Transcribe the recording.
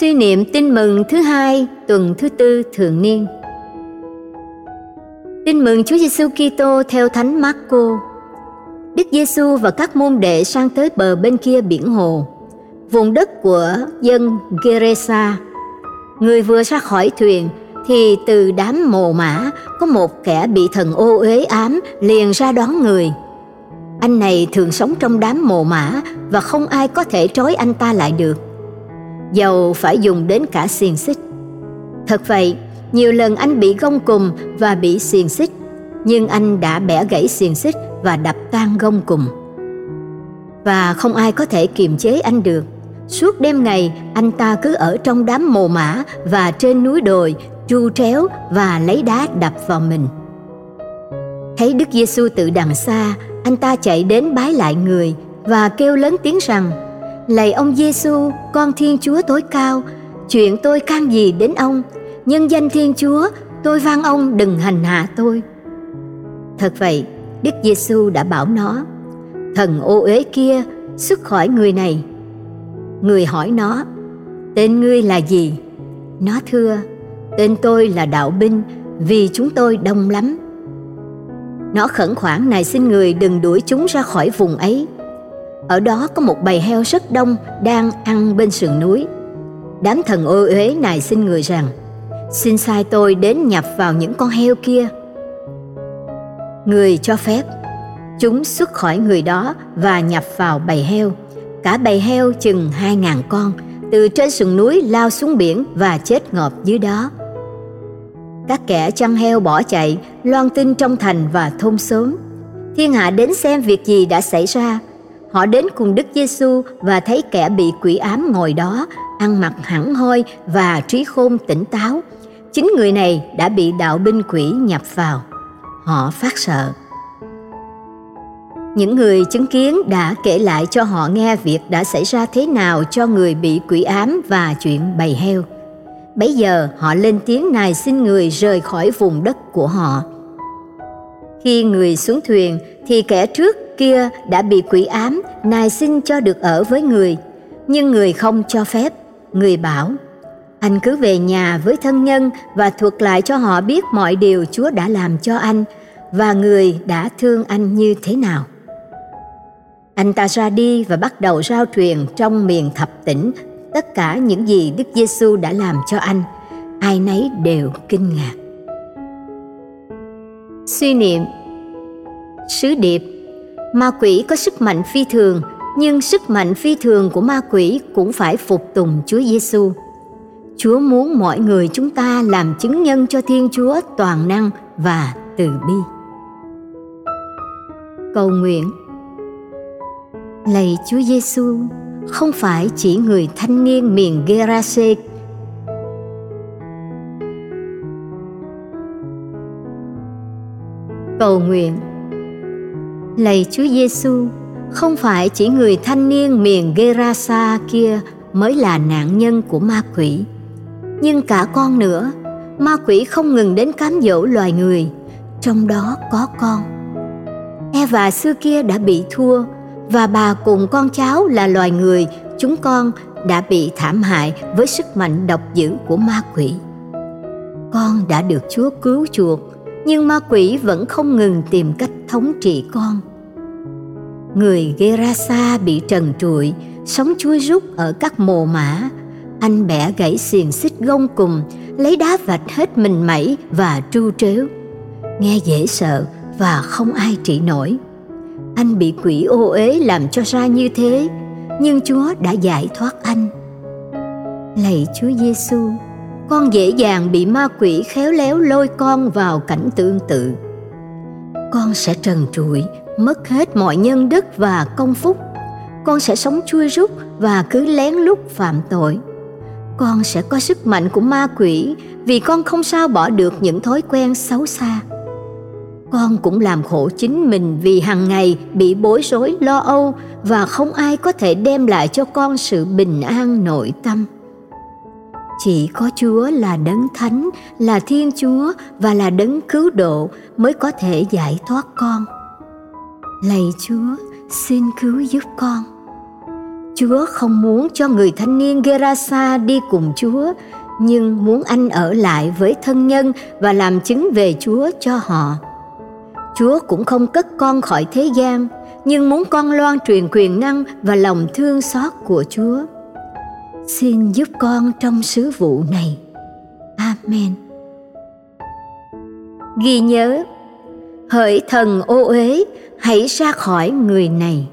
Suy niệm tin mừng thứ hai tuần thứ tư thường niên. Tin mừng Chúa Giêsu Kitô theo Thánh Marco. Đức Giêsu và các môn đệ sang tới bờ bên kia biển hồ, vùng đất của dân Gerasa. Người vừa ra khỏi thuyền thì từ đám mồ mã có một kẻ bị thần ô uế ám liền ra đón người. Anh này thường sống trong đám mồ mã và không ai có thể trói anh ta lại được dầu phải dùng đến cả xiềng xích. Thật vậy, nhiều lần anh bị gông cùm và bị xiềng xích, nhưng anh đã bẻ gãy xiềng xích và đập tan gông cùm. Và không ai có thể kiềm chế anh được. Suốt đêm ngày, anh ta cứ ở trong đám mồ mã và trên núi đồi, chu tréo và lấy đá đập vào mình. Thấy Đức Giêsu tự đằng xa, anh ta chạy đến bái lại người và kêu lớn tiếng rằng: Lạy ông Giêsu, con Thiên Chúa tối cao, chuyện tôi can gì đến ông? Nhân danh Thiên Chúa, tôi van ông đừng hành hạ tôi. Thật vậy, Đức Giêsu đã bảo nó, thần ô uế kia xuất khỏi người này. Người hỏi nó, tên ngươi là gì? Nó thưa, tên tôi là đạo binh vì chúng tôi đông lắm. Nó khẩn khoản này xin người đừng đuổi chúng ra khỏi vùng ấy ở đó có một bầy heo rất đông đang ăn bên sườn núi. Đám thần ô uế này xin người rằng, xin sai tôi đến nhập vào những con heo kia. Người cho phép, chúng xuất khỏi người đó và nhập vào bầy heo. Cả bầy heo chừng hai ngàn con, từ trên sườn núi lao xuống biển và chết ngọp dưới đó. Các kẻ chăn heo bỏ chạy, loan tin trong thành và thôn xóm. Thiên hạ đến xem việc gì đã xảy ra Họ đến cùng Đức Giêsu và thấy kẻ bị quỷ ám ngồi đó, ăn mặc hẳn hoi và trí khôn tỉnh táo. Chính người này đã bị đạo binh quỷ nhập vào. Họ phát sợ. Những người chứng kiến đã kể lại cho họ nghe việc đã xảy ra thế nào cho người bị quỷ ám và chuyện bầy heo. Bấy giờ họ lên tiếng nài xin người rời khỏi vùng đất của họ. Khi người xuống thuyền thì kẻ trước kia đã bị quỷ ám, nài xin cho được ở với người. Nhưng người không cho phép, người bảo, anh cứ về nhà với thân nhân và thuật lại cho họ biết mọi điều chúa đã làm cho anh và người đã thương anh như thế nào. Anh ta ra đi và bắt đầu rao truyền trong miền thập tỉnh tất cả những gì đức giêsu đã làm cho anh. Ai nấy đều kinh ngạc. Suy niệm sứ điệp Ma quỷ có sức mạnh phi thường, nhưng sức mạnh phi thường của ma quỷ cũng phải phục tùng Chúa Giêsu. Chúa muốn mọi người chúng ta làm chứng nhân cho Thiên Chúa toàn năng và từ bi. Cầu nguyện Lạy Chúa Giêsu, không phải chỉ người thanh niên miền Gerase cầu nguyện Lạy Chúa Giêsu, không phải chỉ người thanh niên miền Gerasa kia mới là nạn nhân của ma quỷ, nhưng cả con nữa. Ma quỷ không ngừng đến cám dỗ loài người, trong đó có con. Eva xưa kia đã bị thua và bà cùng con cháu là loài người, chúng con đã bị thảm hại với sức mạnh độc dữ của ma quỷ. Con đã được Chúa cứu chuộc nhưng ma quỷ vẫn không ngừng tìm cách thống trị con. Người Gerasa bị trần trụi, sống chui rút ở các mồ mã. Anh bẻ gãy xiềng xích gông cùng, lấy đá vạch hết mình mẩy và tru trếu. Nghe dễ sợ và không ai trị nổi. Anh bị quỷ ô uế làm cho ra như thế, nhưng Chúa đã giải thoát anh. Lạy Chúa Giêsu, con dễ dàng bị ma quỷ khéo léo lôi con vào cảnh tương tự. Con sẽ trần trụi, mất hết mọi nhân đức và công phúc. Con sẽ sống chui rút và cứ lén lút phạm tội. Con sẽ có sức mạnh của ma quỷ vì con không sao bỏ được những thói quen xấu xa. Con cũng làm khổ chính mình vì hàng ngày bị bối rối lo âu và không ai có thể đem lại cho con sự bình an nội tâm chỉ có Chúa là đấng thánh, là Thiên Chúa và là đấng cứu độ mới có thể giải thoát con. Lạy Chúa, xin cứu giúp con. Chúa không muốn cho người thanh niên Gerasa đi cùng Chúa, nhưng muốn anh ở lại với thân nhân và làm chứng về Chúa cho họ. Chúa cũng không cất con khỏi thế gian, nhưng muốn con loan truyền quyền năng và lòng thương xót của Chúa. Xin giúp con trong sứ vụ này. Amen. Ghi nhớ, hỡi thần ô uế, hãy ra khỏi người này.